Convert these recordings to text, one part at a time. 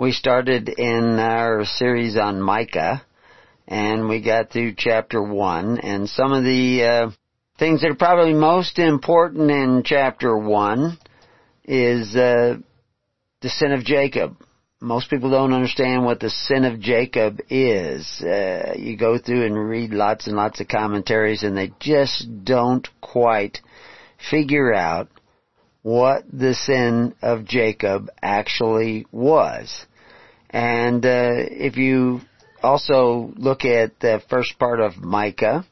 we started in our series on Micah, and we got through chapter 1, and some of the uh, things that are probably most important in chapter 1 is uh, the sin of Jacob. Most people don't understand what the sin of Jacob is. Uh, you go through and read lots and lots of commentaries and they just don't quite figure out what the sin of Jacob actually was. And uh, if you also look at the first part of Micah,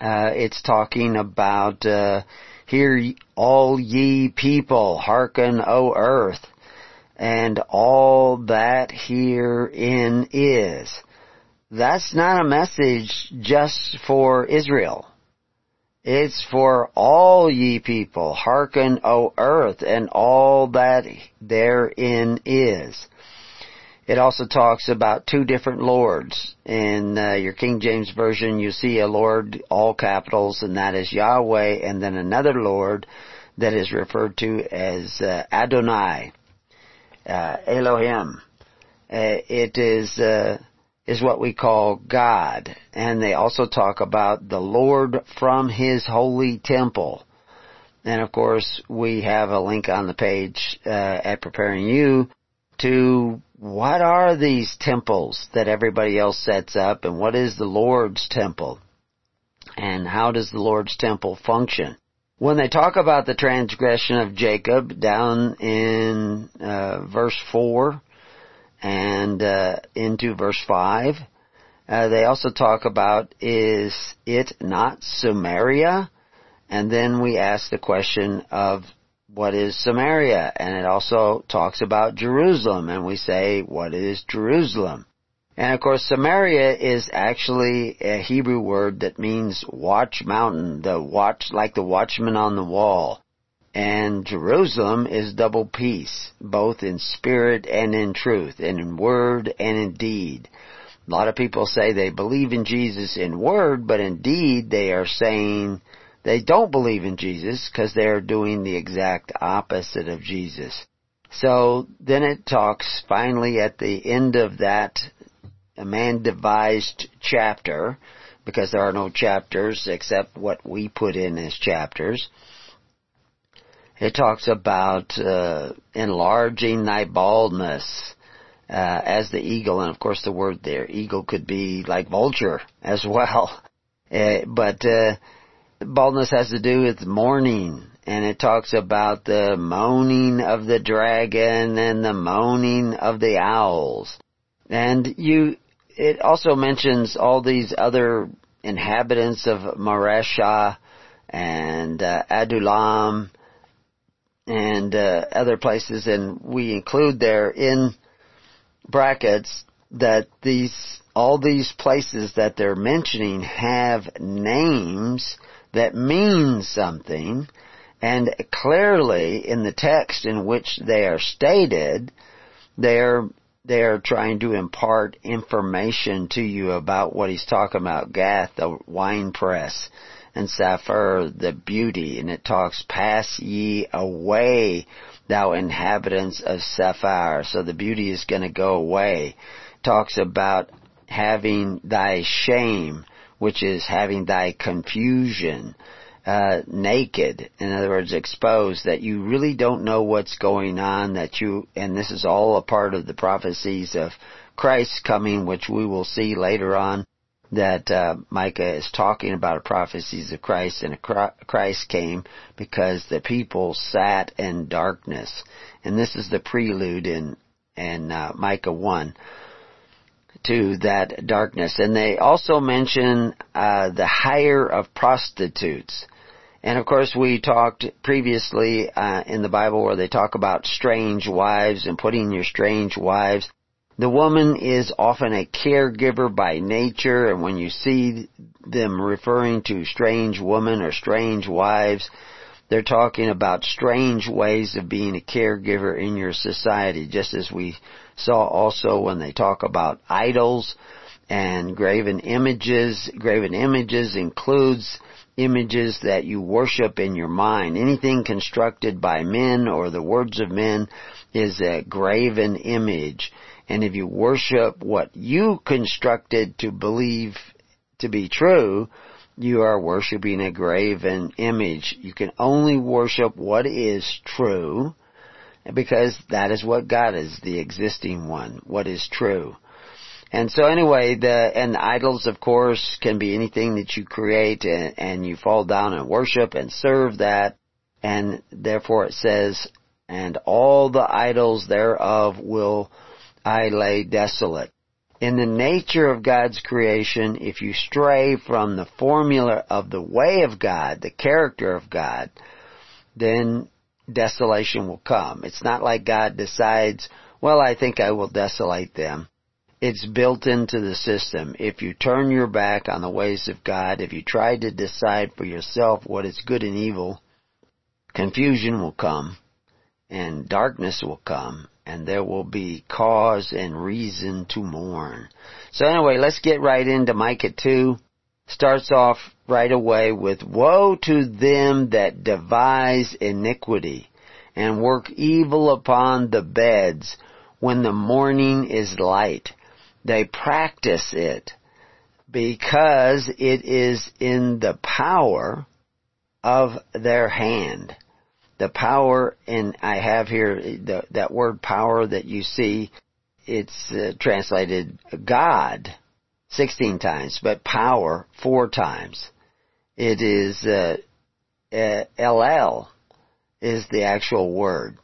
uh, it's talking about uh, hear all ye people, hearken, O earth, and all that herein is. That's not a message just for Israel. It's for all ye people, hearken, O earth, and all that therein is. It also talks about two different lords. In uh, your King James Version, you see a lord, all capitals, and that is Yahweh, and then another lord that is referred to as uh, Adonai, uh, Elohim. Uh, it is uh, is what we call God, and they also talk about the Lord from His holy temple. And of course, we have a link on the page uh, at preparing you to what are these temples that everybody else sets up and what is the Lord's temple? And how does the Lord's temple function? When they talk about the transgression of Jacob down in uh, verse 4 and uh, into verse 5, uh, they also talk about is it not Samaria? And then we ask the question of what is Samaria? And it also talks about Jerusalem, and we say, what is Jerusalem? And of course, Samaria is actually a Hebrew word that means watch mountain, the watch, like the watchman on the wall. And Jerusalem is double peace, both in spirit and in truth, and in word and in deed. A lot of people say they believe in Jesus in word, but in deed they are saying they don't believe in Jesus because they're doing the exact opposite of Jesus. So then it talks finally at the end of that a man devised chapter because there are no chapters except what we put in as chapters. It talks about uh, enlarging thy baldness uh, as the eagle, and of course the word there, eagle could be like vulture as well. Uh, but baldness has to do with mourning and it talks about the moaning of the dragon and the moaning of the owls. And you, it also mentions all these other inhabitants of Mareshah and uh, Adullam and uh, other places, and we include there in brackets that these all these places that they're mentioning have names that means something, and clearly in the text in which they are stated, they're they're trying to impart information to you about what he's talking about. Gath, the wine press, and Saphir, the beauty, and it talks, pass ye away, thou inhabitants of Saphir. So the beauty is going to go away. Talks about having thy shame which is having thy confusion uh, naked, in other words, exposed, that you really don't know what's going on, that you, and this is all a part of the prophecies of Christ's coming, which we will see later on, that uh, Micah is talking about prophecies of Christ, and Christ came because the people sat in darkness, and this is the prelude in in uh, Micah one to that darkness. And they also mention uh, the hire of prostitutes. And of course, we talked previously uh, in the Bible where they talk about strange wives and putting your strange wives The woman is often a caregiver by nature, and when you see them referring to strange women or strange wives, they're talking about strange ways of being a caregiver in your society, just as we saw also when they talk about idols and graven images. Graven images includes images that you worship in your mind. Anything constructed by men or the words of men is a graven image. And if you worship what you constructed to believe to be true, you are worshiping a graven image. You can only worship what is true because that is what God is, the existing one, what is true. And so anyway, the, and idols of course can be anything that you create and, and you fall down and worship and serve that. And therefore it says, and all the idols thereof will I lay desolate. In the nature of God's creation, if you stray from the formula of the way of God, the character of God, then desolation will come. It's not like God decides, well, I think I will desolate them. It's built into the system. If you turn your back on the ways of God, if you try to decide for yourself what is good and evil, confusion will come and darkness will come and there will be cause and reason to mourn. So anyway, let's get right into Micah 2. Starts off right away with, Woe to them that devise iniquity and work evil upon the beds when the morning is light they practice it because it is in the power of their hand. The power, and I have here the, that word power that you see, it's uh, translated God 16 times, but power four times. It is uh, uh, LL is the actual word,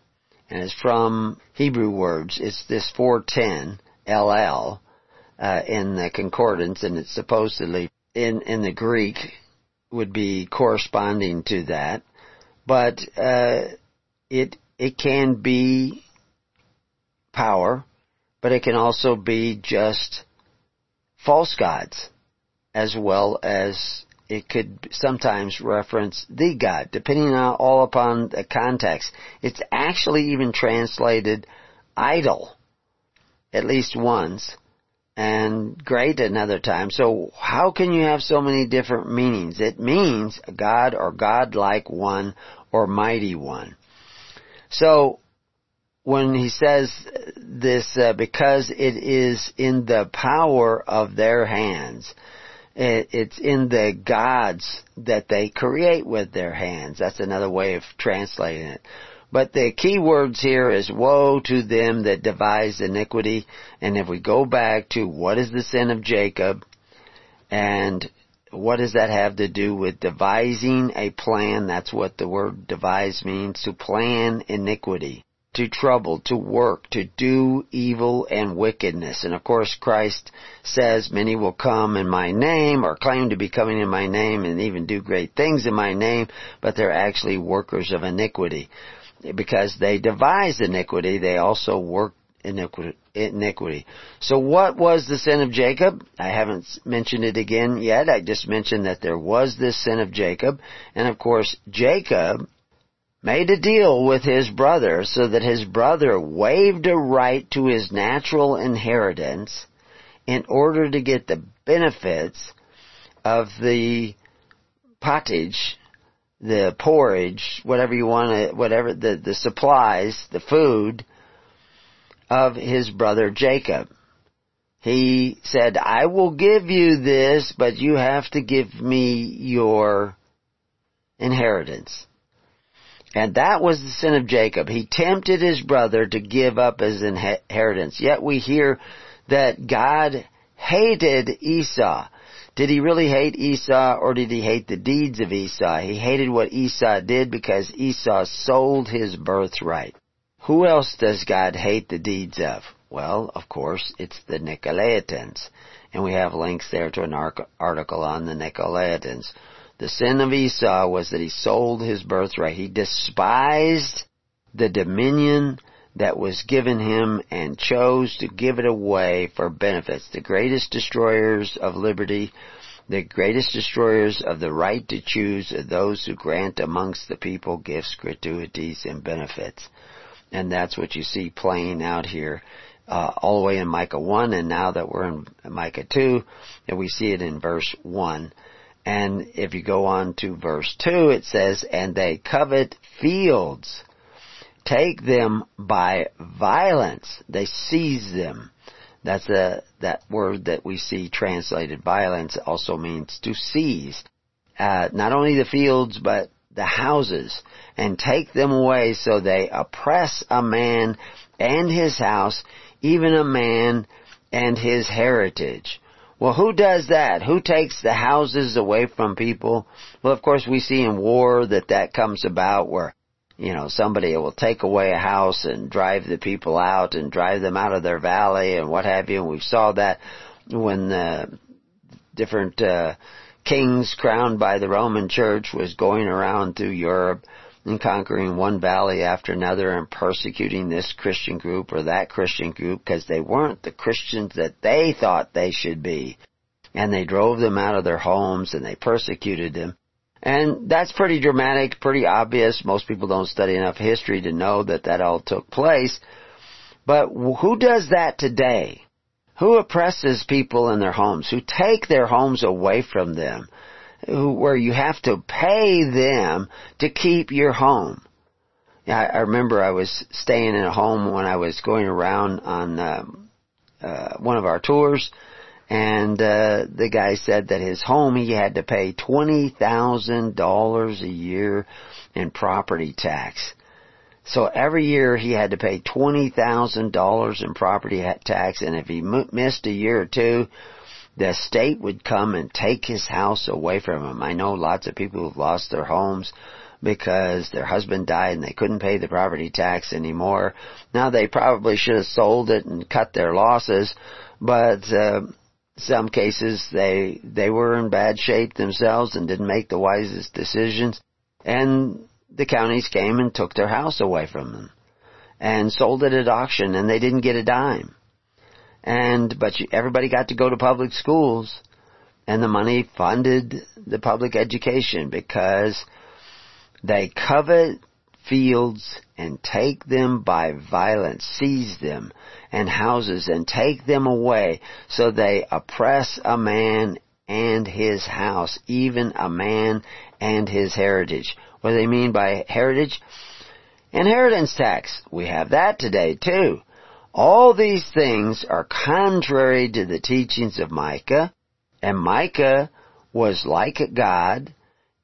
and it's from Hebrew words. It's this 410 LL, uh, in the concordance, and it's supposedly in in the Greek would be corresponding to that, but uh, it it can be power, but it can also be just false gods, as well as it could sometimes reference the God, depending on all upon the context. It's actually even translated idol, at least once and great another time. So how can you have so many different meanings? It means God or God-like one or mighty one. So when he says this, uh, because it is in the power of their hands, it, it's in the gods that they create with their hands. That's another way of translating it. But the key words here is woe to them that devise iniquity. And if we go back to what is the sin of Jacob and what does that have to do with devising a plan? That's what the word devise means, to plan iniquity, to trouble, to work, to do evil and wickedness. And of course Christ says many will come in my name or claim to be coming in my name and even do great things in my name, but they're actually workers of iniquity because they devise iniquity, they also work iniquity. So what was the sin of Jacob? I haven't mentioned it again yet. I just mentioned that there was this sin of Jacob. And of course, Jacob made a deal with his brother so that his brother waived a right to his natural inheritance in order to get the benefits of the pottage the porridge, whatever you want to, whatever the, the supplies, the food of his brother Jacob. He said, I will give you this, but you have to give me your inheritance. And that was the sin of Jacob. He tempted his brother to give up his inheritance. Yet we hear that God hated Esau. Did he really hate Esau or did he hate the deeds of Esau? He hated what Esau did because Esau sold his birthright. Who else does God hate the deeds of? Well, of course, it's the Nicolaitans. And we have links there to an article on the Nicolaitans. The sin of Esau was that he sold his birthright. He despised the dominion that was given him and chose to give it away for benefits. The greatest destroyers of liberty, the greatest destroyers of the right to choose are those who grant amongst the people gifts, gratuities, and benefits. And that's what you see playing out here uh, all the way in Micah 1 and now that we're in Micah 2 and we see it in verse 1. And if you go on to verse 2 it says, and they covet fields take them by violence. They seize them. That's a, that word that we see translated violence also means to seize. Uh, not only the fields, but the houses and take them away so they oppress a man and his house, even a man and his heritage. Well, who does that? Who takes the houses away from people? Well, of course, we see in war that that comes about where you know, somebody will take away a house and drive the people out and drive them out of their valley and what have you. And we saw that when the different uh, kings crowned by the Roman Church was going around through Europe and conquering one valley after another and persecuting this Christian group or that Christian group because they weren't the Christians that they thought they should be. And they drove them out of their homes and they persecuted them. And that's pretty dramatic, pretty obvious. Most people don't study enough history to know that that all took place. But who does that today? Who oppresses people in their homes? Who take their homes away from them? Where you have to pay them to keep your home? I, I remember I was staying in a home when I was going around on um, uh, one of our tours, and uh, the guy said that his home he had to pay twenty thousand dollars a year in property tax. So every year he had to pay twenty thousand dollars in property tax, and if he missed a year or two, the state would come and take his house away from him. I know lots of people who've lost their homes because their husband died and they couldn't pay the property tax anymore. Now they probably should have sold it and cut their losses, but uh, some cases they they were in bad shape themselves and didn't make the wisest decisions and the counties came and took their house away from them and sold it at auction and they didn't get a dime and but everybody got to go to public schools and the money funded the public education because they covet fields and take them by violence, seize them and houses and take them away so they oppress a man and his house, even a man and his heritage. What do they mean by heritage? Inheritance tax. We have that today too. All these things are contrary to the teachings of Micah, and Micah was like God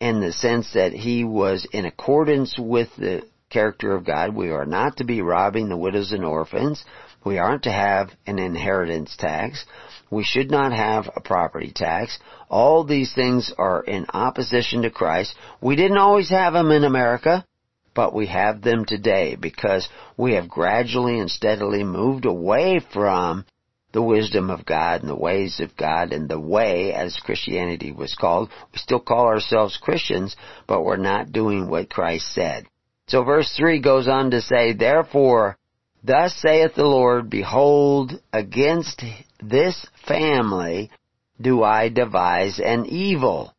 in the sense that he was in accordance with the character of God. We are not to be robbing the widows and orphans. We aren't to have an inheritance tax. We should not have a property tax. All these things are in opposition to Christ. We didn't always have them in America, but we have them today because we have gradually and steadily moved away from the wisdom of God and the ways of God and the way as Christianity was called. We still call ourselves Christians, but we're not doing what Christ said. So verse 3 goes on to say, Therefore, thus saith the Lord, Behold, against this family do I devise an evil,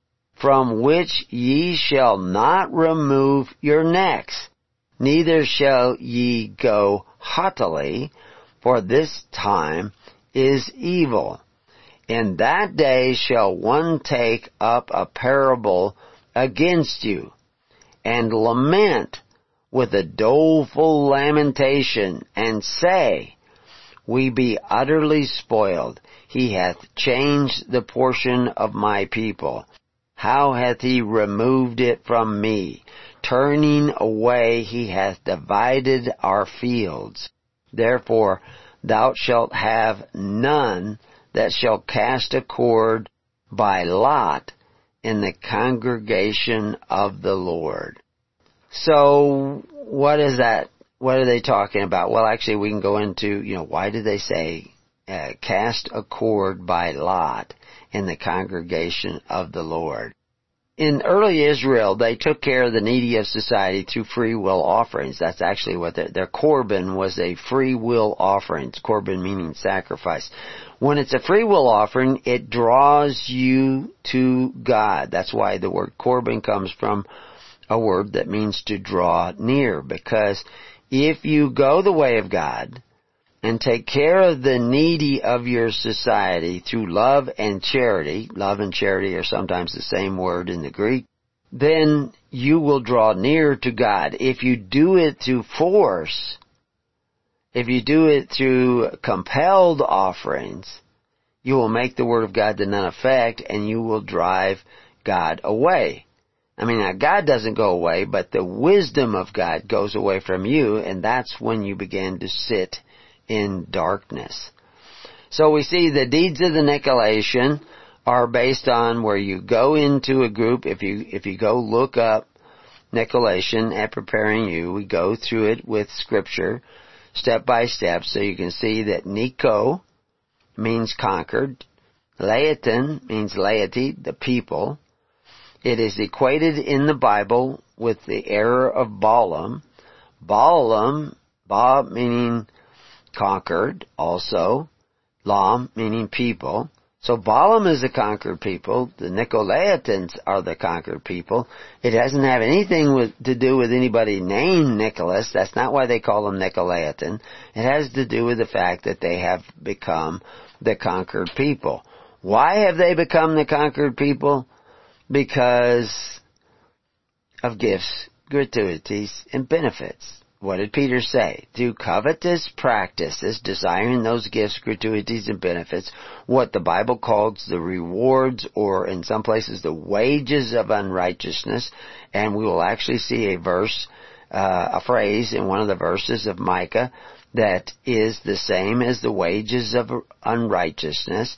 from which ye shall not remove your necks, neither shall ye go haughtily, for this time is evil. In that day shall one take up a parable against you, and lament with a doleful lamentation, and say, We be utterly spoiled. He hath changed the portion of my people. How hath he removed it from me? Turning away he hath divided our fields. Therefore thou shalt have none that shall cast a cord by lot in the congregation of the Lord. So, what is that? What are they talking about? Well, actually, we can go into, you know, why do they say uh, cast a cord by lot in the congregation of the Lord? in early Israel, they took care of the needy of society through free will offerings. That's actually what their, their korban was a free will offering. Korban meaning sacrifice. When it's a free will offering, it draws you to God. That's why the word korban comes from a word that means to draw near. Because if you go the way of God, and take care of the needy of your society through love and charity, love and charity are sometimes the same word in the Greek, then you will draw near to God. If you do it through force, if you do it through compelled offerings, you will make the Word of God to none effect and you will drive God away. I mean, now God doesn't go away, but the wisdom of God goes away from you and that's when you begin to sit in darkness. So we see the deeds of the Nicolaitan are based on where you go into a group. If you, if you go look up Nicolaitan at preparing you, we go through it with scripture step by step so you can see that Nico means conquered. Laetan means laity, the people. It is equated in the Bible with the error of Balaam. Balaam, Ba meaning conquered also. Lam, meaning people. So Balaam is the conquered people. The Nicolaitans are the conquered people. It doesn't have anything with, to do with anybody named Nicholas. That's not why they call them Nicolaitan. It has to do with the fact that they have become the conquered people. Why have they become the conquered people? Because of gifts, gratuities, and benefits. What did Peter say? Through covetous practices, desiring those gifts, gratuities, and benefits, what the Bible calls the rewards, or in some places the wages of unrighteousness, and we will actually see a verse, uh, a phrase in one of the verses of Micah that is the same as the wages of unrighteousness,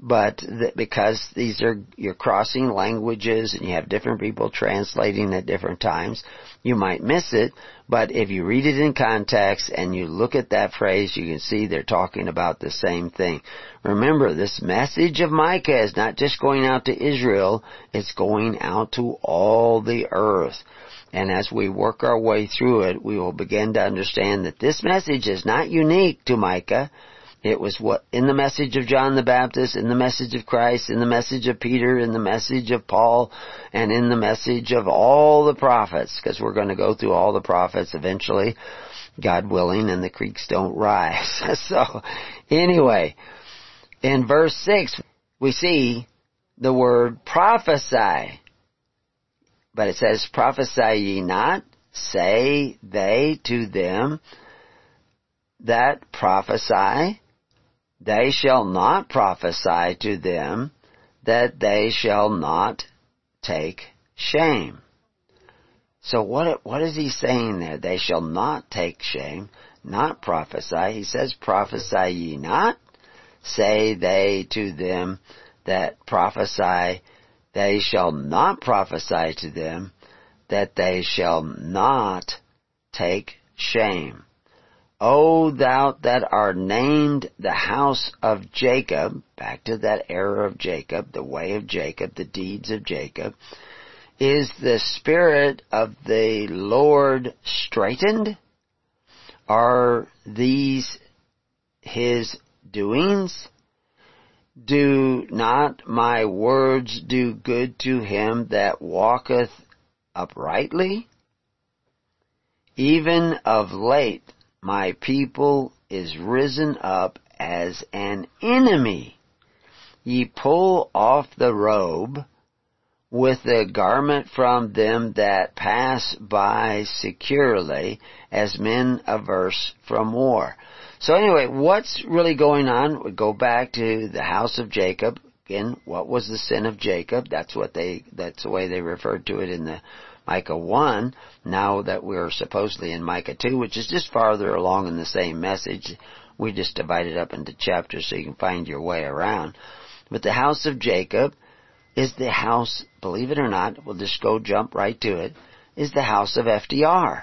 but because these are, you're crossing languages and you have different people translating at different times, you might miss it, but if you read it in context and you look at that phrase, you can see they're talking about the same thing. Remember, this message of Micah is not just going out to Israel, it's going out to all the earth. And as we work our way through it, we will begin to understand that this message is not unique to Micah. It was what, in the message of John the Baptist, in the message of Christ, in the message of Peter, in the message of Paul, and in the message of all the prophets, because we're going to go through all the prophets eventually, God willing, and the creeks don't rise. so, anyway, in verse 6, we see the word prophesy. But it says, prophesy ye not, say they to them that prophesy, they shall not prophesy to them that they shall not take shame. So what, what is he saying there? They shall not take shame, not prophesy. He says, prophesy ye not. Say they to them that prophesy, they shall not prophesy to them that they shall not take shame. O thou that art named the house of Jacob, back to that era of Jacob, the way of Jacob, the deeds of Jacob, is the Spirit of the Lord straitened? Are these His doings? Do not my words do good to him that walketh uprightly? Even of late my people is risen up as an enemy. Ye pull off the robe with the garment from them that pass by securely as men averse from war. So anyway, what's really going on? We go back to the house of Jacob. Again, what was the sin of Jacob? That's what they, that's the way they referred to it in the Micah 1, now that we're supposedly in Micah 2, which is just farther along in the same message. We just divide it up into chapters so you can find your way around. But the house of Jacob is the house, believe it or not, we'll just go jump right to it, is the house of FDR.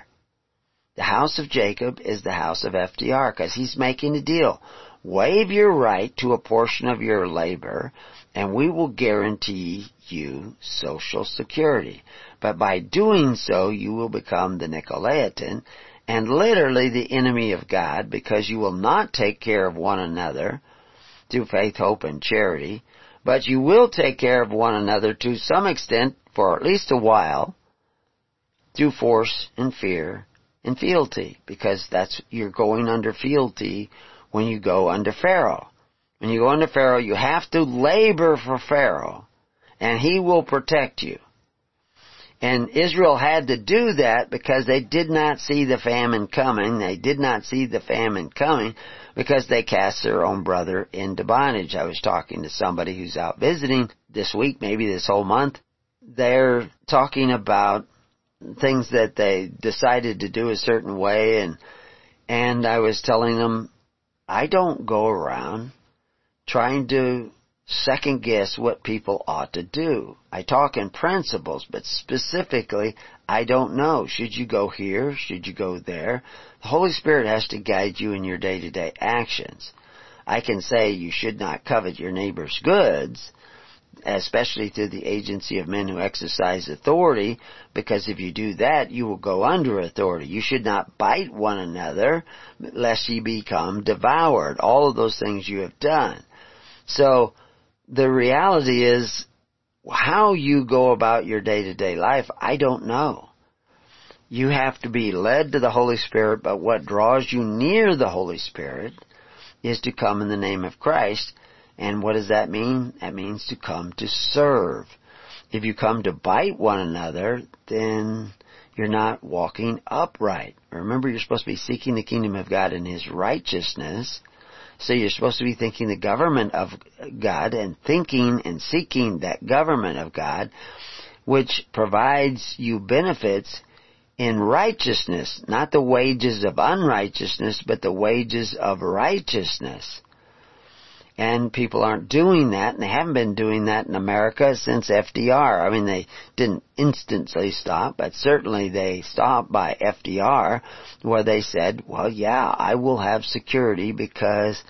The house of Jacob is the house of FDR because he's making a deal. waive your right to a portion of your labor, and we will guarantee you social security. But by doing so, you will become the Nicolaitan and literally the enemy of God because you will not take care of one another through faith, hope, and charity, but you will take care of one another to some extent for at least a while through force and fear and fealty because that's, you're going under fealty when you go under Pharaoh. When you go under Pharaoh, you have to labor for Pharaoh and he will protect you. And Israel had to do that because they did not see the famine coming. They did not see the famine coming because they cast their own brother into bondage. I was talking to somebody who's out visiting this week, maybe this whole month. They're talking about things that they decided to do a certain way and and I was telling them I don't go around trying to second guess what people ought to do. I talk in principles, but specifically, I don't know. Should you go here? Should you go there? The Holy Spirit has to guide you in your day-to-day actions. I can say you should not covet your neighbor's goods, especially through the agency of men who exercise authority, because if you do that, you will go under authority. You should not bite one another, lest ye become devoured. All of those things you have done. So, the reality is, how you go about your day to day life, I don't know. You have to be led to the Holy Spirit, but what draws you near the Holy Spirit is to come in the name of Christ. And what does that mean? That means to come to serve. If you come to bite one another, then you're not walking upright. Remember, you're supposed to be seeking the kingdom of God and His righteousness so you're supposed to be thinking the government of God and thinking and seeking that government of God, which provides you benefits in righteousness, not the wages of unrighteousness, but the wages of righteousness. And people aren't doing that, and they haven't been doing that in America since FDR. I mean, they didn't instantly stop, but certainly they stopped by FDR, where they said, well, yeah, I will have security because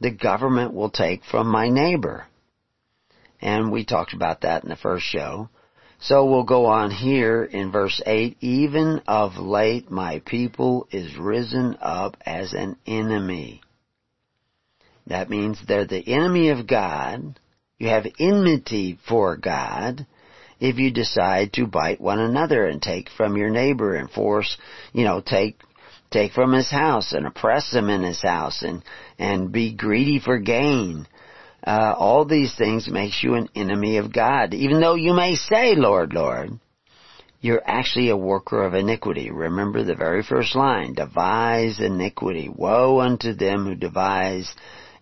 the government will take from my neighbor. And we talked about that in the first show. So we'll go on here in verse 8, even of late my people is risen up as an enemy that means they're the enemy of God. You have enmity for God if you decide to bite one another and take from your neighbor and force, you know, take take from his house and oppress him in his house and and be greedy for gain. Uh, all these things makes you an enemy of God. Even though you may say, Lord, Lord, you're actually a worker of iniquity. Remember the very first line, devise iniquity. Woe unto them who devise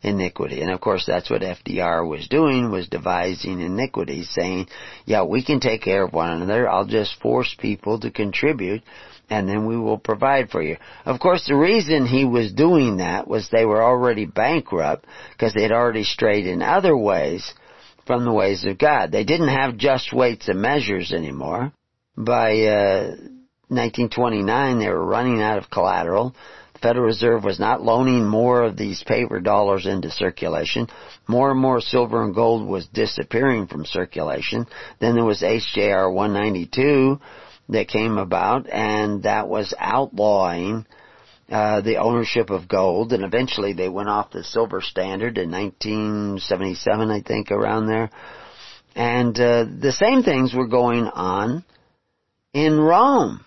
iniquity. And of course that's what FDR was doing, was devising iniquity, saying, yeah, we can take care of one another, I'll just force people to contribute, and then we will provide for you. Of course the reason he was doing that was they were already bankrupt, because they had already strayed in other ways from the ways of God. They didn't have just weights and measures anymore. By, uh, 1929 they were running out of collateral Federal Reserve was not loaning more of these paper dollars into circulation. More and more silver and gold was disappearing from circulation. Then there was HJR 192 that came about and that was outlawing uh, the ownership of gold and eventually they went off the silver standard in 1977 I think around there. And uh, the same things were going on in Rome.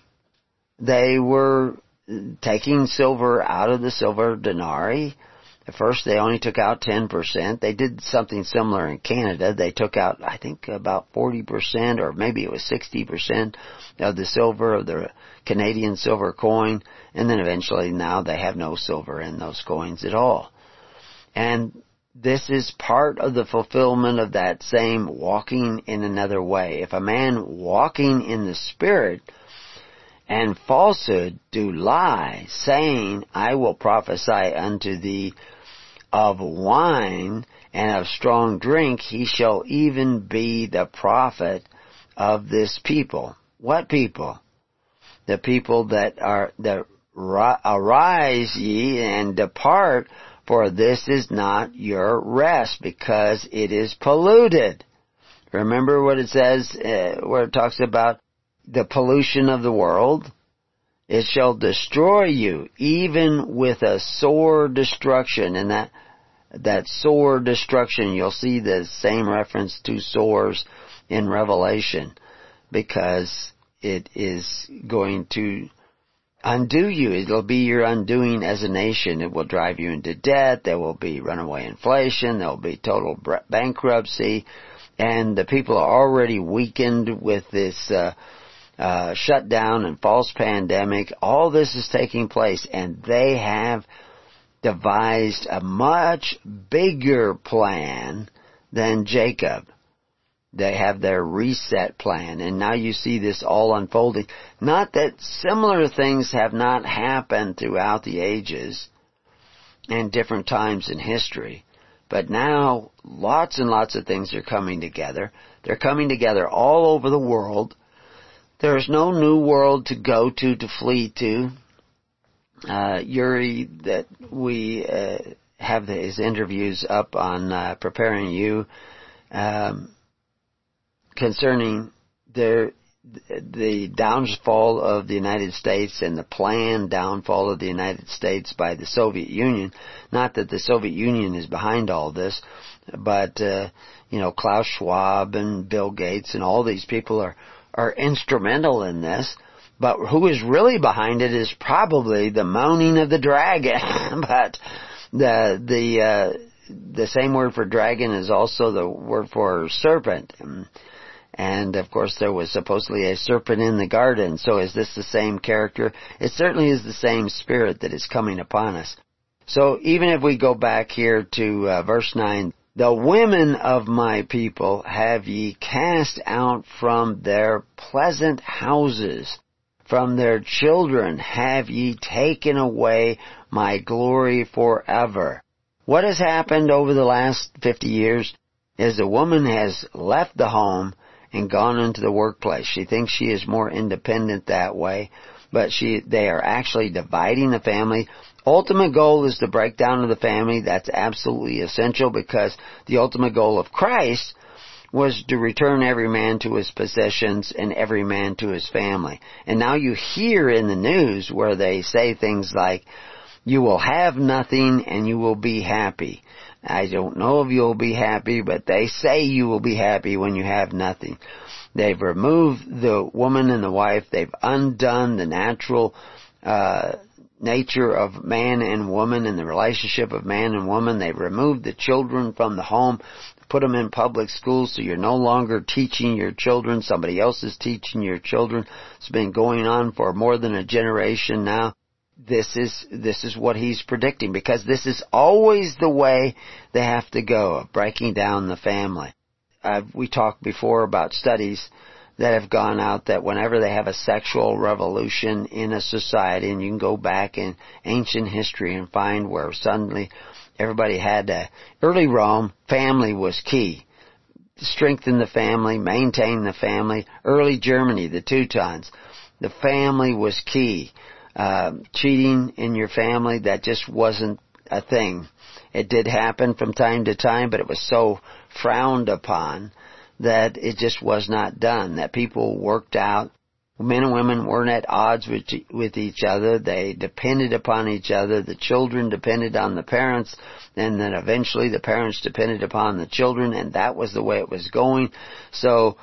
They were taking silver out of the silver denarii. At first they only took out 10%. They did something similar in Canada. They took out, I think, about 40% or maybe it was 60% of the silver of the Canadian silver coin. And then eventually now they have no silver in those coins at all. And this is part of the fulfillment of that same walking in another way. If a man walking in the Spirit and falsehood do lie, saying, I will prophesy unto thee of wine and of strong drink, he shall even be the prophet of this people. What people? The people that are, that arise ye and depart for this is not your rest because it is polluted. Remember what it says uh, where it talks about the pollution of the world? It shall destroy you even with a sore destruction and that that sore destruction you'll see the same reference to sores in Revelation because it is going to undo you. It'll be your undoing as a nation. It will drive you into debt. There will be runaway inflation. There will be total bankruptcy. And the people are already weakened with this uh, uh, shutdown and false pandemic. All this is taking place, and they have devised a much bigger plan than Jacob. They have their reset plan, and now you see this all unfolding. Not that similar things have not happened throughout the ages and different times in history, but now lots and lots of things are coming together. They're coming together all over the world. There's no new world to go to, to flee to. Uh, Yuri, that we uh, have his interviews up on uh, Preparing You, um, concerning the the downfall of the United States and the planned downfall of the United States by the Soviet Union. Not that the Soviet Union is behind all this, but uh, you know Klaus Schwab and Bill Gates and all these people are are instrumental in this. But who is really behind it is probably the moaning of the dragon. but the the uh, the same word for dragon is also the word for serpent. And of course there was supposedly a serpent in the garden, so is this the same character? It certainly is the same spirit that is coming upon us. So even if we go back here to uh, verse 9, the women of my people have ye cast out from their pleasant houses. From their children have ye taken away my glory forever. What has happened over the last 50 years is the woman has left the home and gone into the workplace. She thinks she is more independent that way, but she, they are actually dividing the family. Ultimate goal is the breakdown of the family. That's absolutely essential because the ultimate goal of Christ was to return every man to his possessions and every man to his family. And now you hear in the news where they say things like, you will have nothing and you will be happy. I don't know if you'll be happy, but they say you will be happy when you have nothing. They've removed the woman and the wife. They've undone the natural uh, nature of man and woman and the relationship of man and woman. They've removed the children from the home, put them in public schools so you're no longer teaching your children. Somebody else is teaching your children. It's been going on for more than a generation now this is this is what he's predicting because this is always the way they have to go of breaking down the family. We talked before about studies that have gone out that whenever they have a sexual revolution in a society, and you can go back in ancient history and find where suddenly everybody had a early Rome, family was key. Strengthen the family, maintain the family. Early Germany, the Teutons, the family was key uh, cheating in your family, that just wasn't a thing. It did happen from time to time, but it was so frowned upon that it just was not done. That people worked out. Men and women weren't at odds with, with each other. They depended upon each other. The children depended on the parents, and then eventually the parents depended upon the children, and that was the way it was going. So,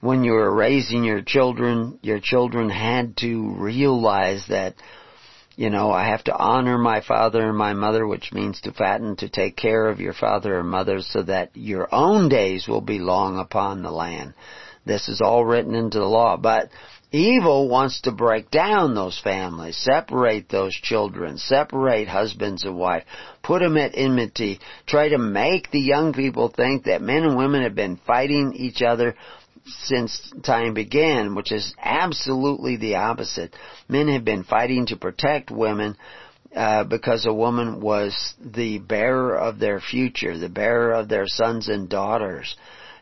when you were raising your children, your children had to realize that, you know, I have to honor my father and my mother, which means to fatten, to take care of your father and mother so that your own days will be long upon the land. This is all written into the law. But evil wants to break down those families, separate those children, separate husbands and wife, put them at enmity, try to make the young people think that men and women have been fighting each other since time began, which is absolutely the opposite. Men have been fighting to protect women uh, because a woman was the bearer of their future, the bearer of their sons and daughters.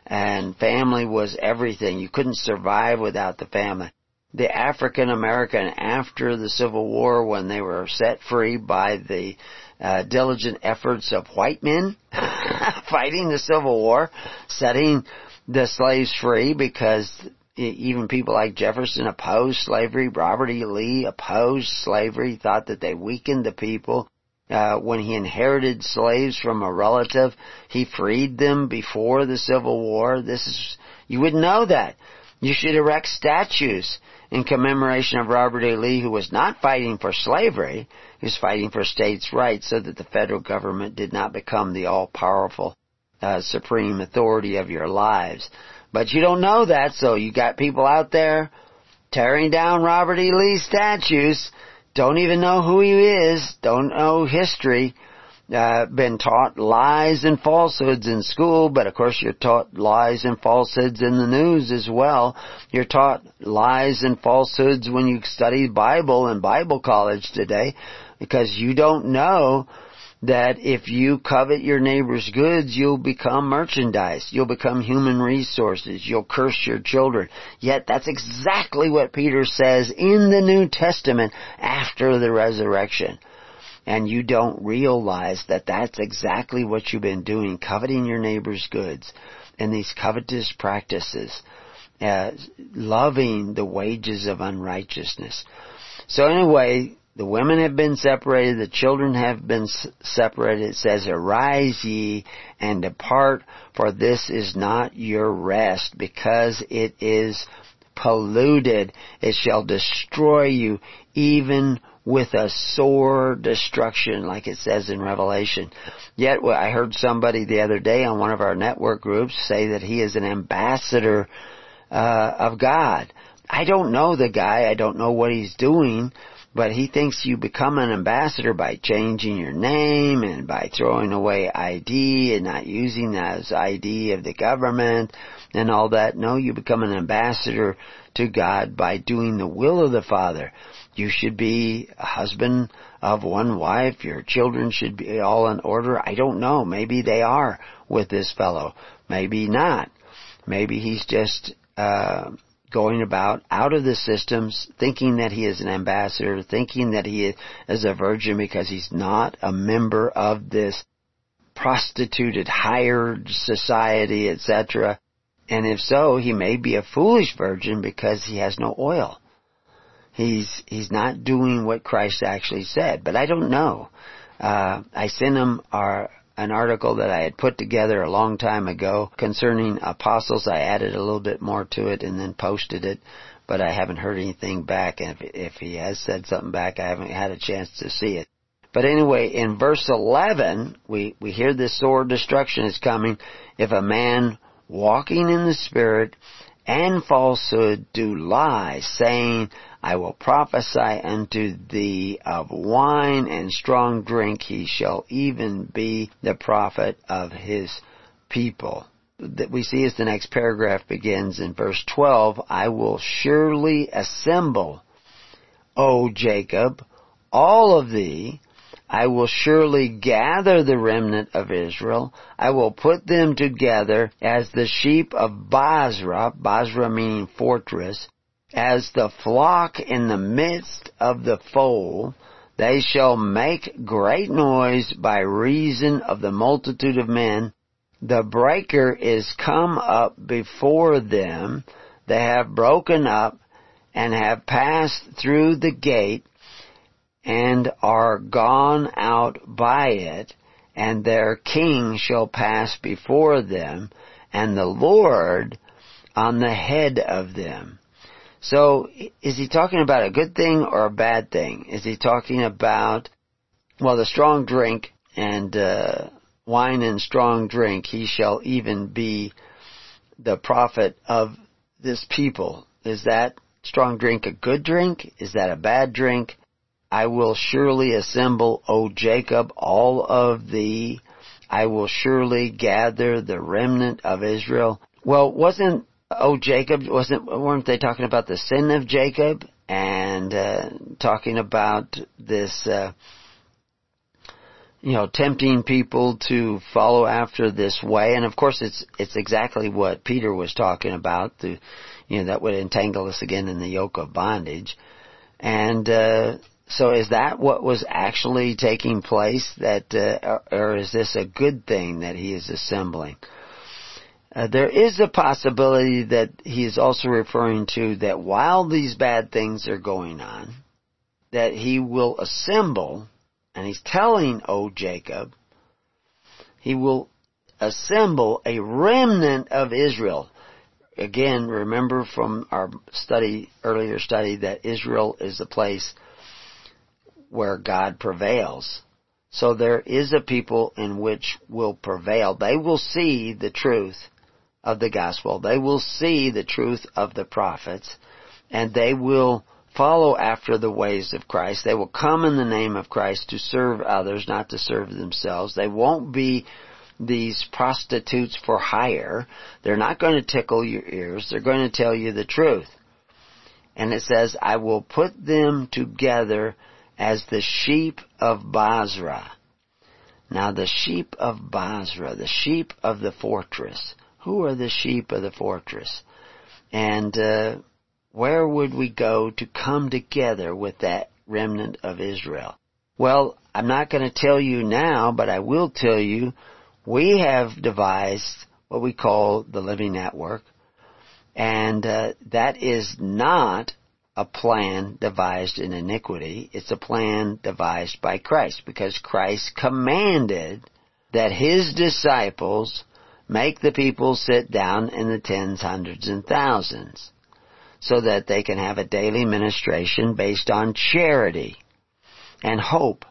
And family was everything. You couldn't survive without the family. The African American after the Civil War when they were set free by the uh, diligent efforts of white men fighting the Civil War, setting the slaves free because even people like Jefferson opposed slavery. Robert E. Lee opposed slavery, thought that they weakened the people. Uh, when he inherited slaves from a relative, he freed them before the Civil War. This is, you wouldn't know that. You should erect statues in commemoration of Robert E. Lee, who was not fighting for slavery, he was fighting for states' rights so that the federal government did not become the all-powerful uh, supreme authority of your lives. But you don't know that, so you got people out there tearing down Robert E. Lee statues, don't even know who he is, don't know history, uh, been taught lies and falsehoods in school, but of course you're taught lies and falsehoods in the news as well. You're taught lies and falsehoods when you study Bible in Bible college today, because you don't know that if you covet your neighbor's goods, you'll become merchandise. You'll become human resources. You'll curse your children. Yet that's exactly what Peter says in the New Testament after the resurrection. And you don't realize that that's exactly what you've been doing, coveting your neighbor's goods and these covetous practices, uh, loving the wages of unrighteousness. So anyway, the women have been separated, the children have been separated. It says, Arise ye and depart, for this is not your rest, because it is polluted. It shall destroy you, even with a sore destruction, like it says in Revelation. Yet, I heard somebody the other day on one of our network groups say that he is an ambassador uh, of God. I don't know the guy. I don't know what he's doing. But he thinks you become an ambassador by changing your name and by throwing away ID and not using that as ID of the government and all that. No, you become an ambassador to God by doing the will of the Father. You should be a husband of one wife. Your children should be all in order. I don't know. Maybe they are with this fellow. Maybe not. Maybe he's just uh, going about out of the systems, thinking that he is an ambassador, thinking that he is a virgin because he's not a member of this prostituted, hired society, etc. And if so, he may be a foolish virgin because he has no oil. He's he's not doing what Christ actually said. But I don't know. Uh, I sent him our an article that I had put together a long time ago concerning apostles. I added a little bit more to it and then posted it, but I haven't heard anything back. And if, if he has said something back, I haven't had a chance to see it. But anyway, in verse 11, we, we hear this sore destruction is coming. If a man walking in the Spirit and falsehood do lie, saying, I will prophesy unto thee of wine and strong drink, he shall even be the prophet of his people. That we see as the next paragraph begins in verse 12, I will surely assemble, O Jacob, all of thee, I will surely gather the remnant of Israel. I will put them together as the sheep of Bozrah, Bozrah meaning fortress, as the flock in the midst of the fold, they shall make great noise by reason of the multitude of men. The breaker is come up before them. They have broken up and have passed through the gate and are gone out by it, and their king shall pass before them, and the Lord on the head of them. So, is he talking about a good thing or a bad thing? Is he talking about, well, the strong drink and uh, wine and strong drink, he shall even be the prophet of this people. Is that strong drink a good drink? Is that a bad drink? I will surely assemble, O Jacob, all of thee. I will surely gather the remnant of Israel. Well, wasn't oh Jacob wasn't weren't they talking about the sin of Jacob and uh, talking about this uh, you know tempting people to follow after this way and of course it's it's exactly what Peter was talking about the you know that would entangle us again in the yoke of bondage and uh, so is that what was actually taking place that, uh, or is this a good thing that he is assembling? Uh, there is a possibility that he is also referring to that while these bad things are going on, that he will assemble, and he's telling, O Jacob, he will assemble a remnant of Israel. Again, remember from our study, earlier study, that Israel is the place where God prevails. So there is a people in which will prevail. They will see the truth of the gospel. They will see the truth of the prophets and they will follow after the ways of Christ. They will come in the name of Christ to serve others, not to serve themselves. They won't be these prostitutes for hire. They're not going to tickle your ears. They're going to tell you the truth. And it says, I will put them together as the sheep of Bozrah. Now the sheep of Bozrah, the sheep of the fortress, who are the sheep of the fortress? And uh, where would we go to come together with that remnant of Israel? Well, I'm not going to tell you now, but I will tell you we have devised what we call the Living Network, and uh, that is not a plan devised in iniquity. It's a plan devised by Christ because Christ commanded that his disciples Make the people sit down in the tens, hundreds, and thousands so that they can have a daily ministration based on charity and hope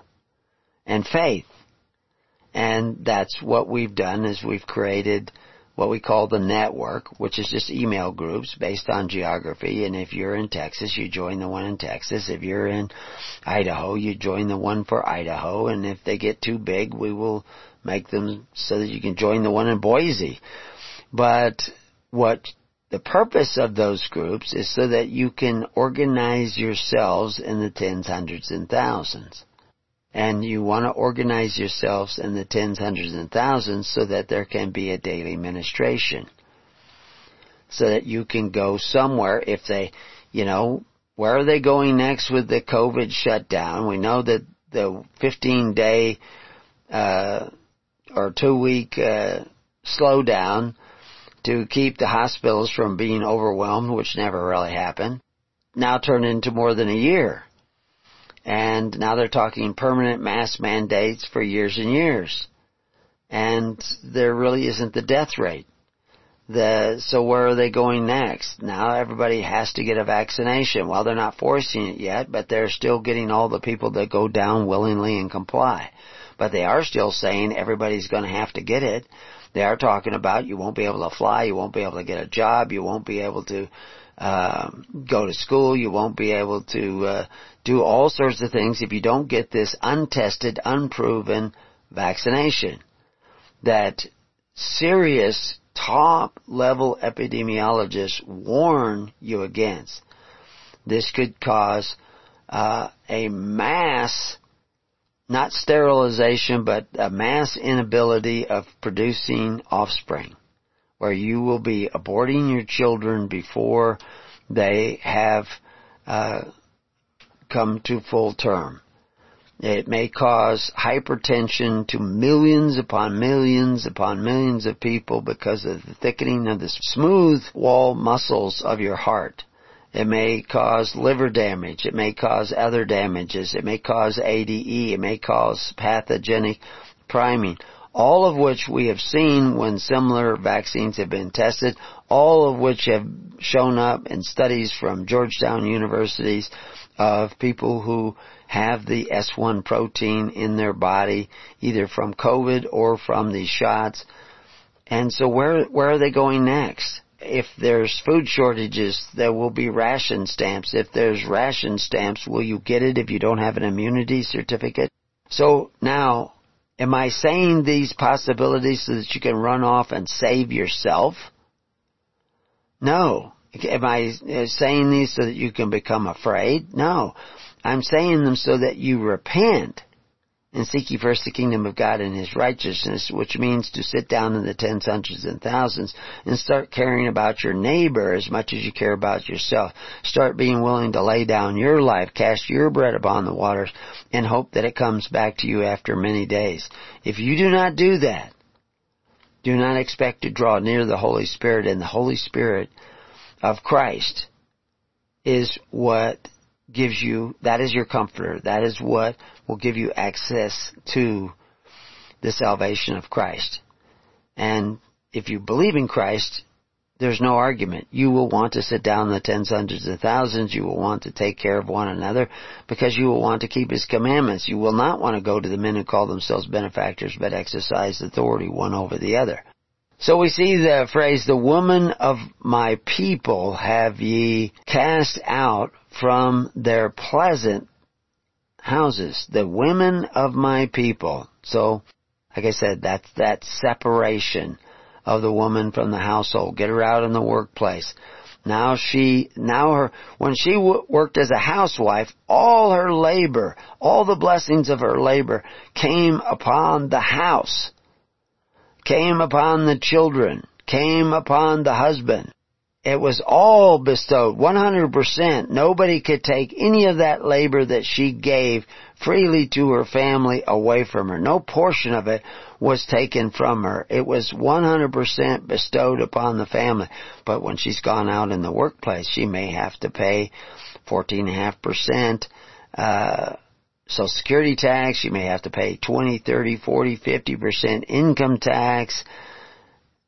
and faith. And that's what we've done is we've created what we call the network, which is just email groups based on geography. And if you're in Texas, you join the one in Texas. If you're in Idaho, you join the one for Idaho. And if they get too big, we will make them so that you can join the one in Boise. But what the purpose of those groups is so that you can organize yourselves in the tens, hundreds, and thousands. And you want to organize yourselves in the tens, hundreds, and thousands so that there can be a daily ministration. So that you can go somewhere if they, you know, where are they going next with the COVID shutdown? We know that the 15 day, uh, or two week uh, slowdown to keep the hospitals from being overwhelmed, which never really happened, now turned into more than a year. And now they're talking permanent mask mandates for years and years. And there really isn't the death rate. The, so where are they going next? Now everybody has to get a vaccination. Well, they're not forcing it yet, but they're still getting all the people that go down willingly and comply but they are still saying everybody's going to have to get it. They are talking about you won't be able to fly, you won't be able to get a job, you won't be able to uh, go to school, you won't be able to uh, do all sorts of things if you don't get this untested, unproven vaccination. That serious top level epidemiologists warn you against. This could cause uh, a mass not sterilization, but a mass inability of producing offspring, where you will be aborting your children before they have uh, come to full term. It may cause hypertension to millions upon millions upon millions of people because of the thickening of the smooth wall muscles of your heart. It may cause liver damage. It may cause other damages. It may cause ADE. It may cause pathogenic priming. All of which we have seen when similar vaccines have been tested. All of which have shown up in studies from Georgetown universities of people who have the S1 protein in their body, either from COVID or from these shots. And so where, where are they going next? If there's food shortages, there will be ration stamps. If there's ration stamps, will you get it if you don't have an immunity certificate? So now, am I saying these possibilities so that you can run off and save yourself? No. Am I uh, saying these so that you can become afraid? No. I'm saying them so that you repent and seek ye first the kingdom of God and His righteousness, which means to sit down in the tens, hundreds, and thousands and start caring about your neighbor as much as you care about yourself. Start being willing to lay down your life, cast your bread upon the waters, and hope that it comes back to you after many days. If you do not do that, do not expect to draw near the Holy Spirit, and the Holy Spirit of Christ is what gives you, that is your comforter. That is what will give you access to the salvation of Christ. And if you believe in Christ, there's no argument. You will want to sit down the tens, hundreds, and thousands. You will want to take care of one another because you will want to keep His commandments. You will not want to go to the men who call themselves benefactors but exercise authority one over the other. So we see the phrase, the woman of my people have ye cast out from their pleasant houses. The women of my people. So, like I said, that's that separation of the woman from the household. Get her out in the workplace. Now she, now her, when she w- worked as a housewife, all her labor, all the blessings of her labor came upon the house came upon the children, came upon the husband. It was all bestowed, 100%. Nobody could take any of that labor that she gave freely to her family away from her. No portion of it was taken from her. It was 100% bestowed upon the family. But when she's gone out in the workplace, she may have to pay 14.5%, uh, Social Security tax, you may have to pay 20, 30, 40, 50% income tax.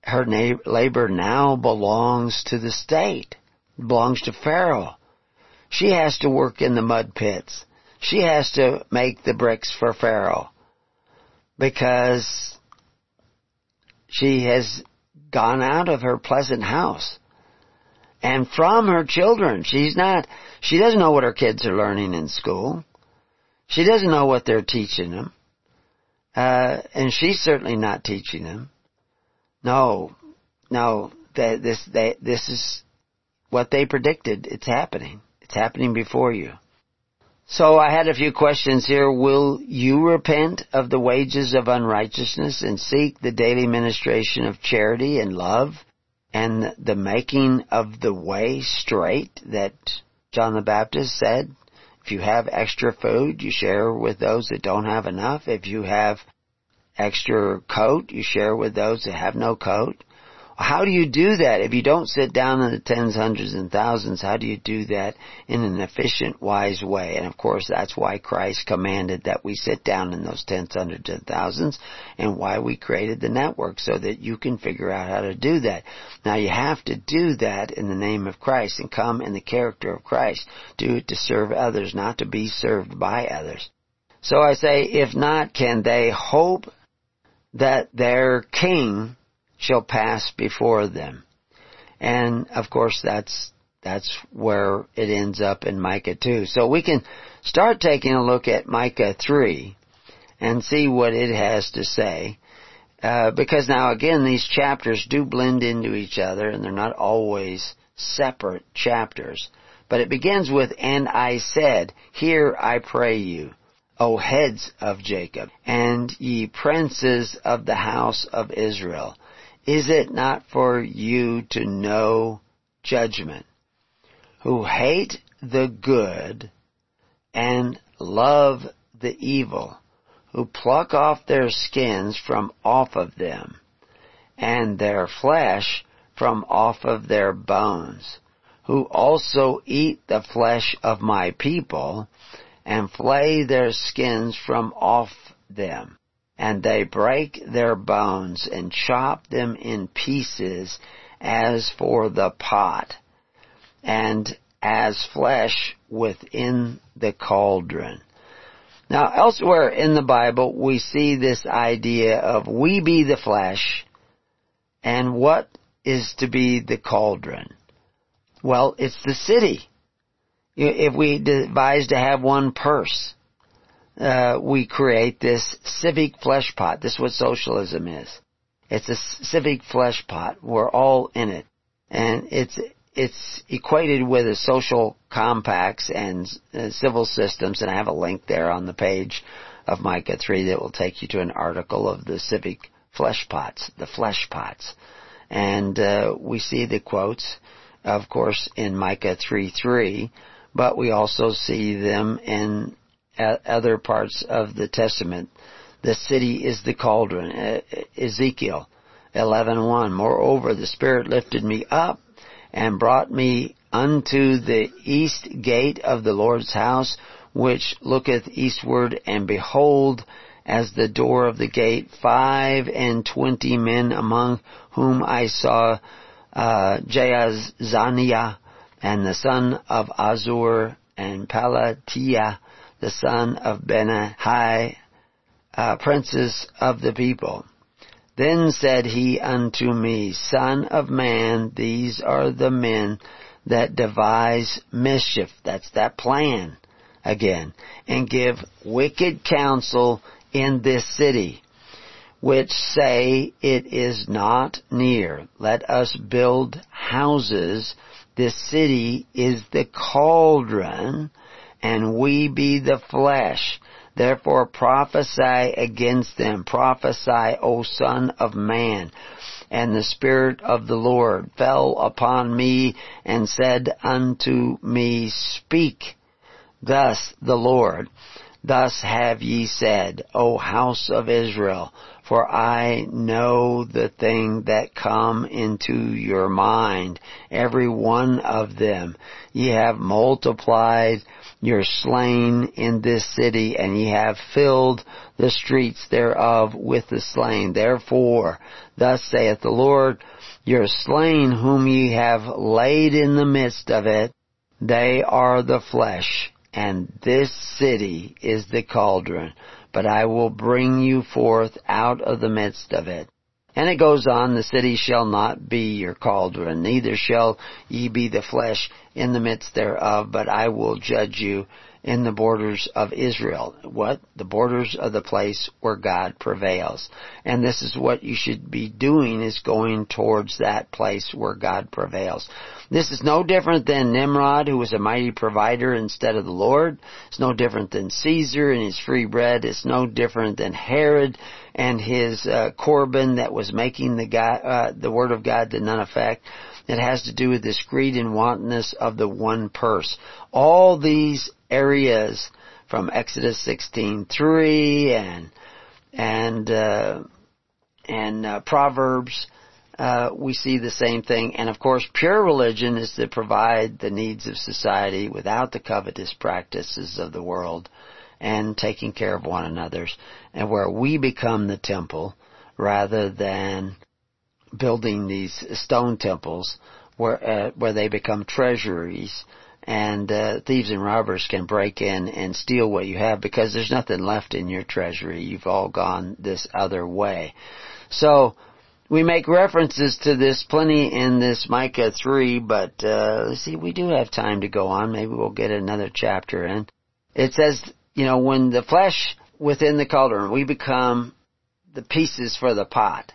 Her na- labor now belongs to the state, belongs to Pharaoh. She has to work in the mud pits. She has to make the bricks for Pharaoh because she has gone out of her pleasant house and from her children. She's not, she doesn't know what her kids are learning in school. She doesn't know what they're teaching them. Uh, and she's certainly not teaching them. No, no, that this, this is what they predicted. It's happening. It's happening before you. So I had a few questions here. Will you repent of the wages of unrighteousness and seek the daily ministration of charity and love and the making of the way straight that John the Baptist said if you have extra food, you share with those that don't have enough. If you have extra coat, you share with those that have no coat. How do you do that? If you don't sit down in the tens, hundreds, and thousands, how do you do that in an efficient, wise way? And of course, that's why Christ commanded that we sit down in those tens, hundreds, and thousands, and why we created the network, so that you can figure out how to do that. Now you have to do that in the name of Christ and come in the character of Christ. Do it to serve others, not to be served by others. So I say, if not, can they hope that their king shall pass before them. And of course that's, that's where it ends up in Micah 2. So we can start taking a look at Micah 3 and see what it has to say. Uh, because now again, these chapters do blend into each other and they're not always separate chapters. But it begins with, and I said, Hear I pray you, O heads of Jacob, and ye princes of the house of Israel. Is it not for you to know judgment? Who hate the good and love the evil, who pluck off their skins from off of them, and their flesh from off of their bones, who also eat the flesh of my people, and flay their skins from off them and they break their bones and chop them in pieces as for the pot, and as flesh within the cauldron. Now, elsewhere in the Bible, we see this idea of we be the flesh, and what is to be the cauldron? Well, it's the city. If we devise to have one purse, uh, we create this civic flesh pot. This is what socialism is. It's a civic flesh pot. We're all in it. And it's, it's equated with the social compacts and uh, civil systems, and I have a link there on the page of Micah 3 that will take you to an article of the civic flesh pots, the flesh pots. And uh, we see the quotes, of course, in Micah 3 3, but we also see them in other parts of the Testament. The city is the cauldron. Ezekiel 11:1. Moreover, the Spirit lifted me up and brought me unto the east gate of the Lord's house, which looketh eastward, and behold, as the door of the gate, five and twenty men among whom I saw uh, Jaazaniah and the son of Azur and Pelatiah the son of Benaiah, uh, princes of the people. Then said he unto me, Son of man, these are the men that devise mischief. That's that plan again. And give wicked counsel in this city, which say it is not near. Let us build houses. This city is the cauldron, and we be the flesh. Therefore prophesy against them. Prophesy, O son of man. And the Spirit of the Lord fell upon me and said unto me, Speak. Thus the Lord. Thus have ye said, O house of Israel, for I know the thing that come into your mind, every one of them. Ye have multiplied your slain in this city, and ye have filled the streets thereof with the slain. Therefore, thus saith the Lord, your slain whom ye have laid in the midst of it, they are the flesh, and this city is the cauldron, but I will bring you forth out of the midst of it. And it goes on, the city shall not be your cauldron, neither shall ye be the flesh in the midst thereof, but I will judge you in the borders of Israel. What? The borders of the place where God prevails. And this is what you should be doing is going towards that place where God prevails. This is no different than Nimrod who was a mighty provider instead of the Lord. It's no different than Caesar and his free bread. It's no different than Herod and his uh, Corban that was making the God, uh, the word of God to none effect. It has to do with this greed and wantonness of the one purse. All these areas from Exodus 16:3 and and uh, and uh, Proverbs, uh, we see the same thing. And of course, pure religion is to provide the needs of society without the covetous practices of the world, and taking care of one another's, and where we become the temple rather than building these stone temples where uh, where they become treasuries and uh, thieves and robbers can break in and steal what you have because there's nothing left in your treasury. You've all gone this other way. So we make references to this plenty in this Micah 3, but uh, see, we do have time to go on. Maybe we'll get another chapter in. It says, you know, when the flesh within the cauldron, we become the pieces for the pot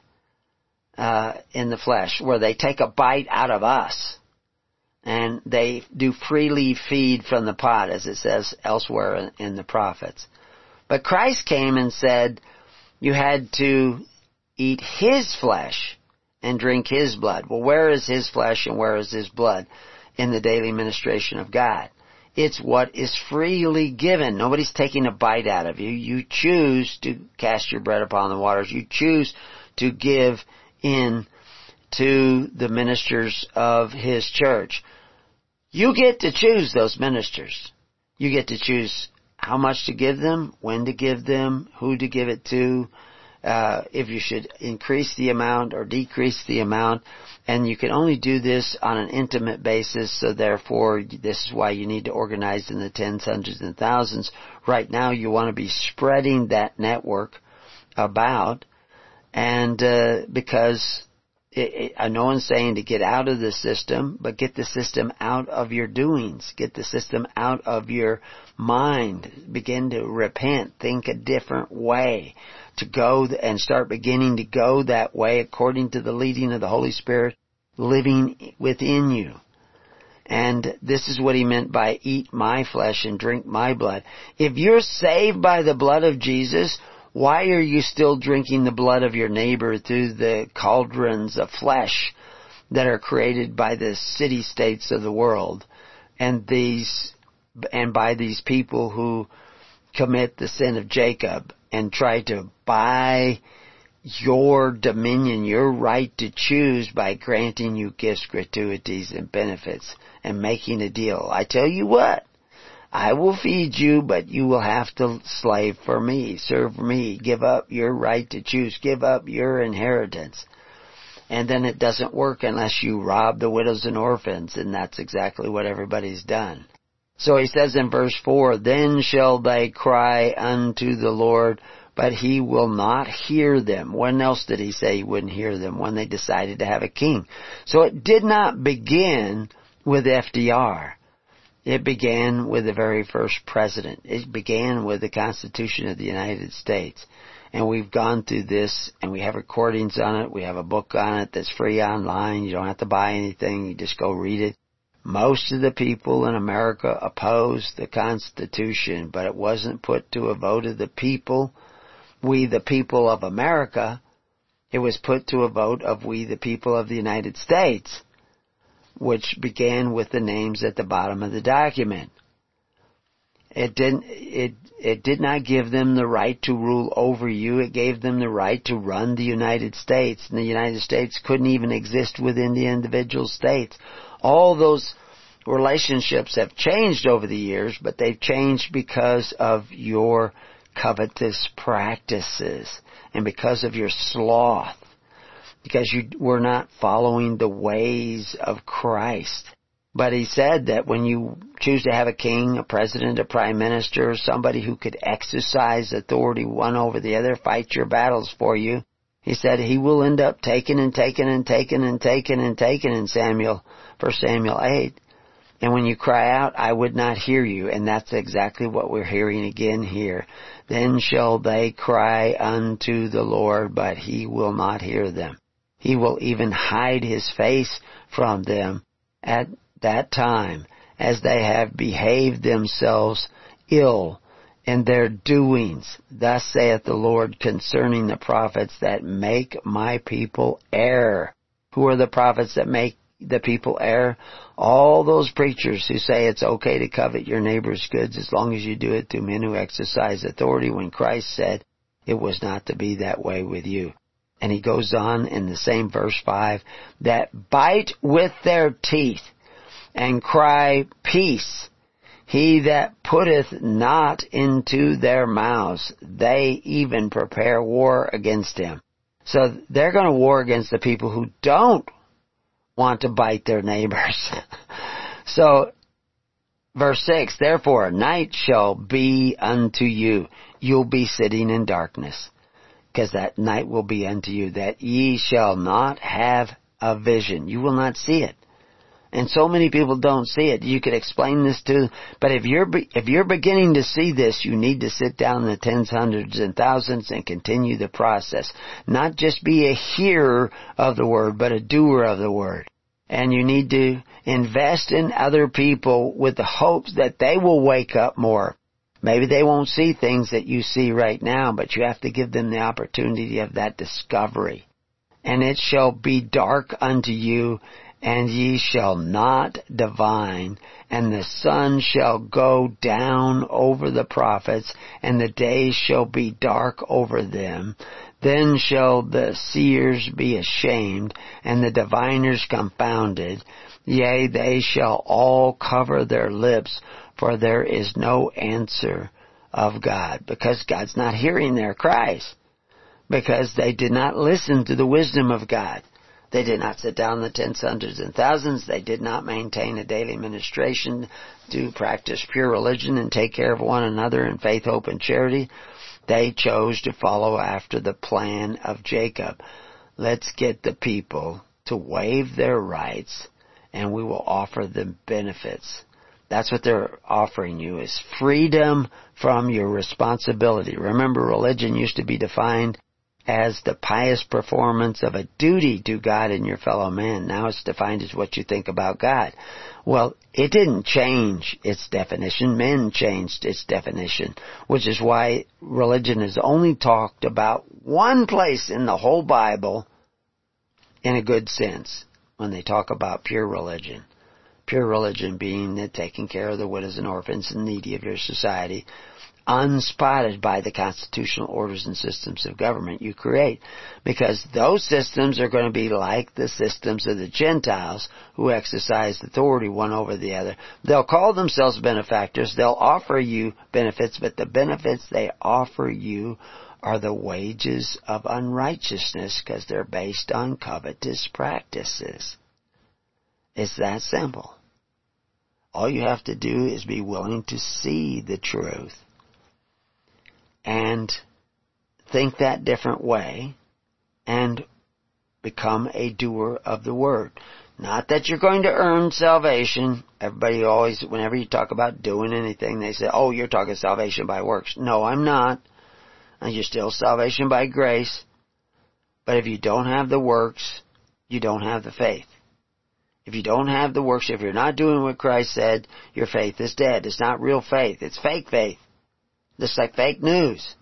uh, in the flesh, where they take a bite out of us and they do freely feed from the pot, as it says elsewhere in the prophets. But Christ came and said, you had to eat His flesh and drink His blood. Well, where is His flesh and where is His blood? In the daily ministration of God. It's what is freely given. Nobody's taking a bite out of you. You choose to cast your bread upon the waters. You choose to give in to the ministers of His church. You get to choose those ministers. You get to choose how much to give them, when to give them, who to give it to, uh, if you should increase the amount or decrease the amount. And you can only do this on an intimate basis, so therefore this is why you need to organize in the tens, hundreds, and thousands. Right now you want to be spreading that network about, and uh, because it, it, no one's saying to get out of the system, but get the system out of your doings. Get the system out of your mind. Begin to repent. Think a different way. To go and start beginning to go that way according to the leading of the Holy Spirit living within you. And this is what he meant by eat my flesh and drink my blood. If you're saved by the blood of Jesus, why are you still drinking the blood of your neighbor through the cauldrons of flesh that are created by the city states of the world and these, and by these people who commit the sin of Jacob and try to buy your dominion, your right to choose by granting you gifts, gratuities, and benefits and making a deal. I tell you what, I will feed you, but you will have to slave for me, serve me, give up your right to choose, give up your inheritance. And then it doesn't work unless you rob the widows and orphans, and that's exactly what everybody's done. So he says in verse 4, Then shall they cry unto the Lord, but he will not hear them. When else did he say he wouldn't hear them? When they decided to have a king. So it did not begin with FDR. It began with the very first president. It began with the Constitution of the United States. And we've gone through this and we have recordings on it. We have a book on it that's free online. You don't have to buy anything. You just go read it. Most of the people in America opposed the Constitution, but it wasn't put to a vote of the people. We, the people of America, it was put to a vote of we, the people of the United States, which began with the names at the bottom of the document. It didn't, it, it did not give them the right to rule over you. It gave them the right to run the United States. And the United States couldn't even exist within the individual states all those relationships have changed over the years, but they've changed because of your covetous practices and because of your sloth, because you were not following the ways of Christ. But he said that when you choose to have a king, a president, a prime minister, somebody who could exercise authority one over the other, fight your battles for you, he said he will end up taking and taking and taking and taking and taking in Samuel, 1 Samuel 8. And when you cry out, I would not hear you. And that's exactly what we're hearing again here. Then shall they cry unto the Lord, but he will not hear them. He will even hide his face from them at that time as they have behaved themselves ill in their doings. Thus saith the Lord concerning the prophets that make my people err. Who are the prophets that make the people err? All those preachers who say it's okay to covet your neighbor's goods as long as you do it through men who exercise authority when Christ said it was not to be that way with you. And he goes on in the same verse 5, that bite with their teeth and cry peace he that putteth not into their mouths, they even prepare war against him. So they're going to war against the people who don't want to bite their neighbors. so, verse 6, Therefore night shall be unto you. You'll be sitting in darkness. Because that night will be unto you, that ye shall not have a vision. You will not see it. And so many people don't see it. You could explain this to, but if you're, if you're beginning to see this, you need to sit down in the tens, hundreds, and thousands and continue the process. Not just be a hearer of the word, but a doer of the word. And you need to invest in other people with the hopes that they will wake up more. Maybe they won't see things that you see right now, but you have to give them the opportunity of that discovery. And it shall be dark unto you and ye shall not divine, and the sun shall go down over the prophets, and the day shall be dark over them. Then shall the seers be ashamed, and the diviners confounded. Yea, they shall all cover their lips, for there is no answer of God, because God's not hearing their cries, because they did not listen to the wisdom of God. They did not sit down the tens, hundreds, and thousands. They did not maintain a daily ministration to practice pure religion and take care of one another in faith, hope, and charity. They chose to follow after the plan of Jacob. Let's get the people to waive their rights and we will offer them benefits. That's what they're offering you is freedom from your responsibility. Remember religion used to be defined as the pious performance of a duty to God and your fellow man. Now it's defined as what you think about God. Well, it didn't change its definition. Men changed its definition, which is why religion is only talked about one place in the whole Bible in a good sense when they talk about pure religion. Pure religion being the taking care of the widows and orphans and needy of your society, unspotted by the constitutional orders and systems of government you create. Because those systems are going to be like the systems of the Gentiles who exercise authority one over the other. They'll call themselves benefactors, they'll offer you benefits, but the benefits they offer you are the wages of unrighteousness because they're based on covetous practices. It's that simple. All you have to do is be willing to see the truth and think that different way and become a doer of the word. Not that you're going to earn salvation. Everybody always, whenever you talk about doing anything, they say, oh, you're talking salvation by works. No, I'm not. And you're still salvation by grace. But if you don't have the works, you don't have the faith. If you don't have the works, if you're not doing what Christ said, your faith is dead. It's not real faith. It's fake faith. Just like fake news.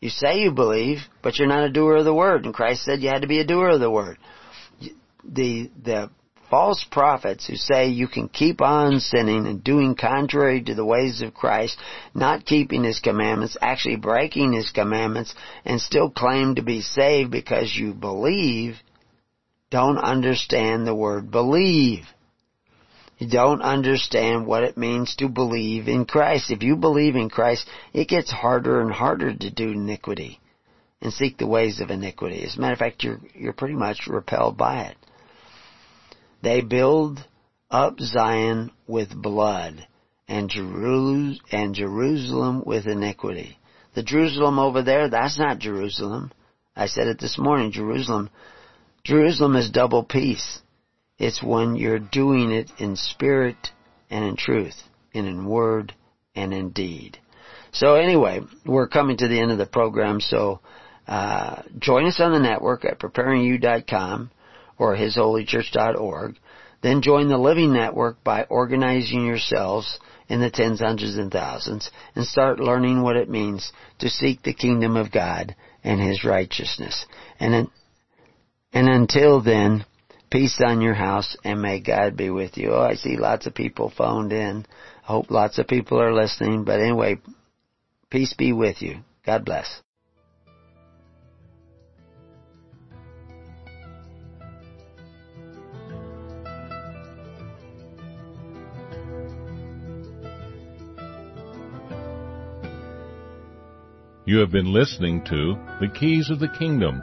You say you believe, but you're not a doer of the word. And Christ said you had to be a doer of the word. The, the false prophets who say you can keep on sinning and doing contrary to the ways of Christ, not keeping His commandments, actually breaking His commandments, and still claim to be saved because you believe, don't understand the word believe. You don't understand what it means to believe in Christ. If you believe in Christ, it gets harder and harder to do iniquity and seek the ways of iniquity. As a matter of fact, you're, you're pretty much repelled by it. They build up Zion with blood and, Jeru- and Jerusalem with iniquity. The Jerusalem over there, that's not Jerusalem. I said it this morning, Jerusalem. Jerusalem is double peace. It's when you're doing it in spirit and in truth, and in word and in deed. So anyway, we're coming to the end of the program, so uh, join us on the network at preparingyou.com or hisholychurch.org. Then join the Living Network by organizing yourselves in the tens, hundreds, and thousands and start learning what it means to seek the kingdom of God and His righteousness. And, and until then, Peace on your house and may God be with you. Oh, I see lots of people phoned in. I hope lots of people are listening. But anyway, peace be with you. God bless. You have been listening to The Keys of the Kingdom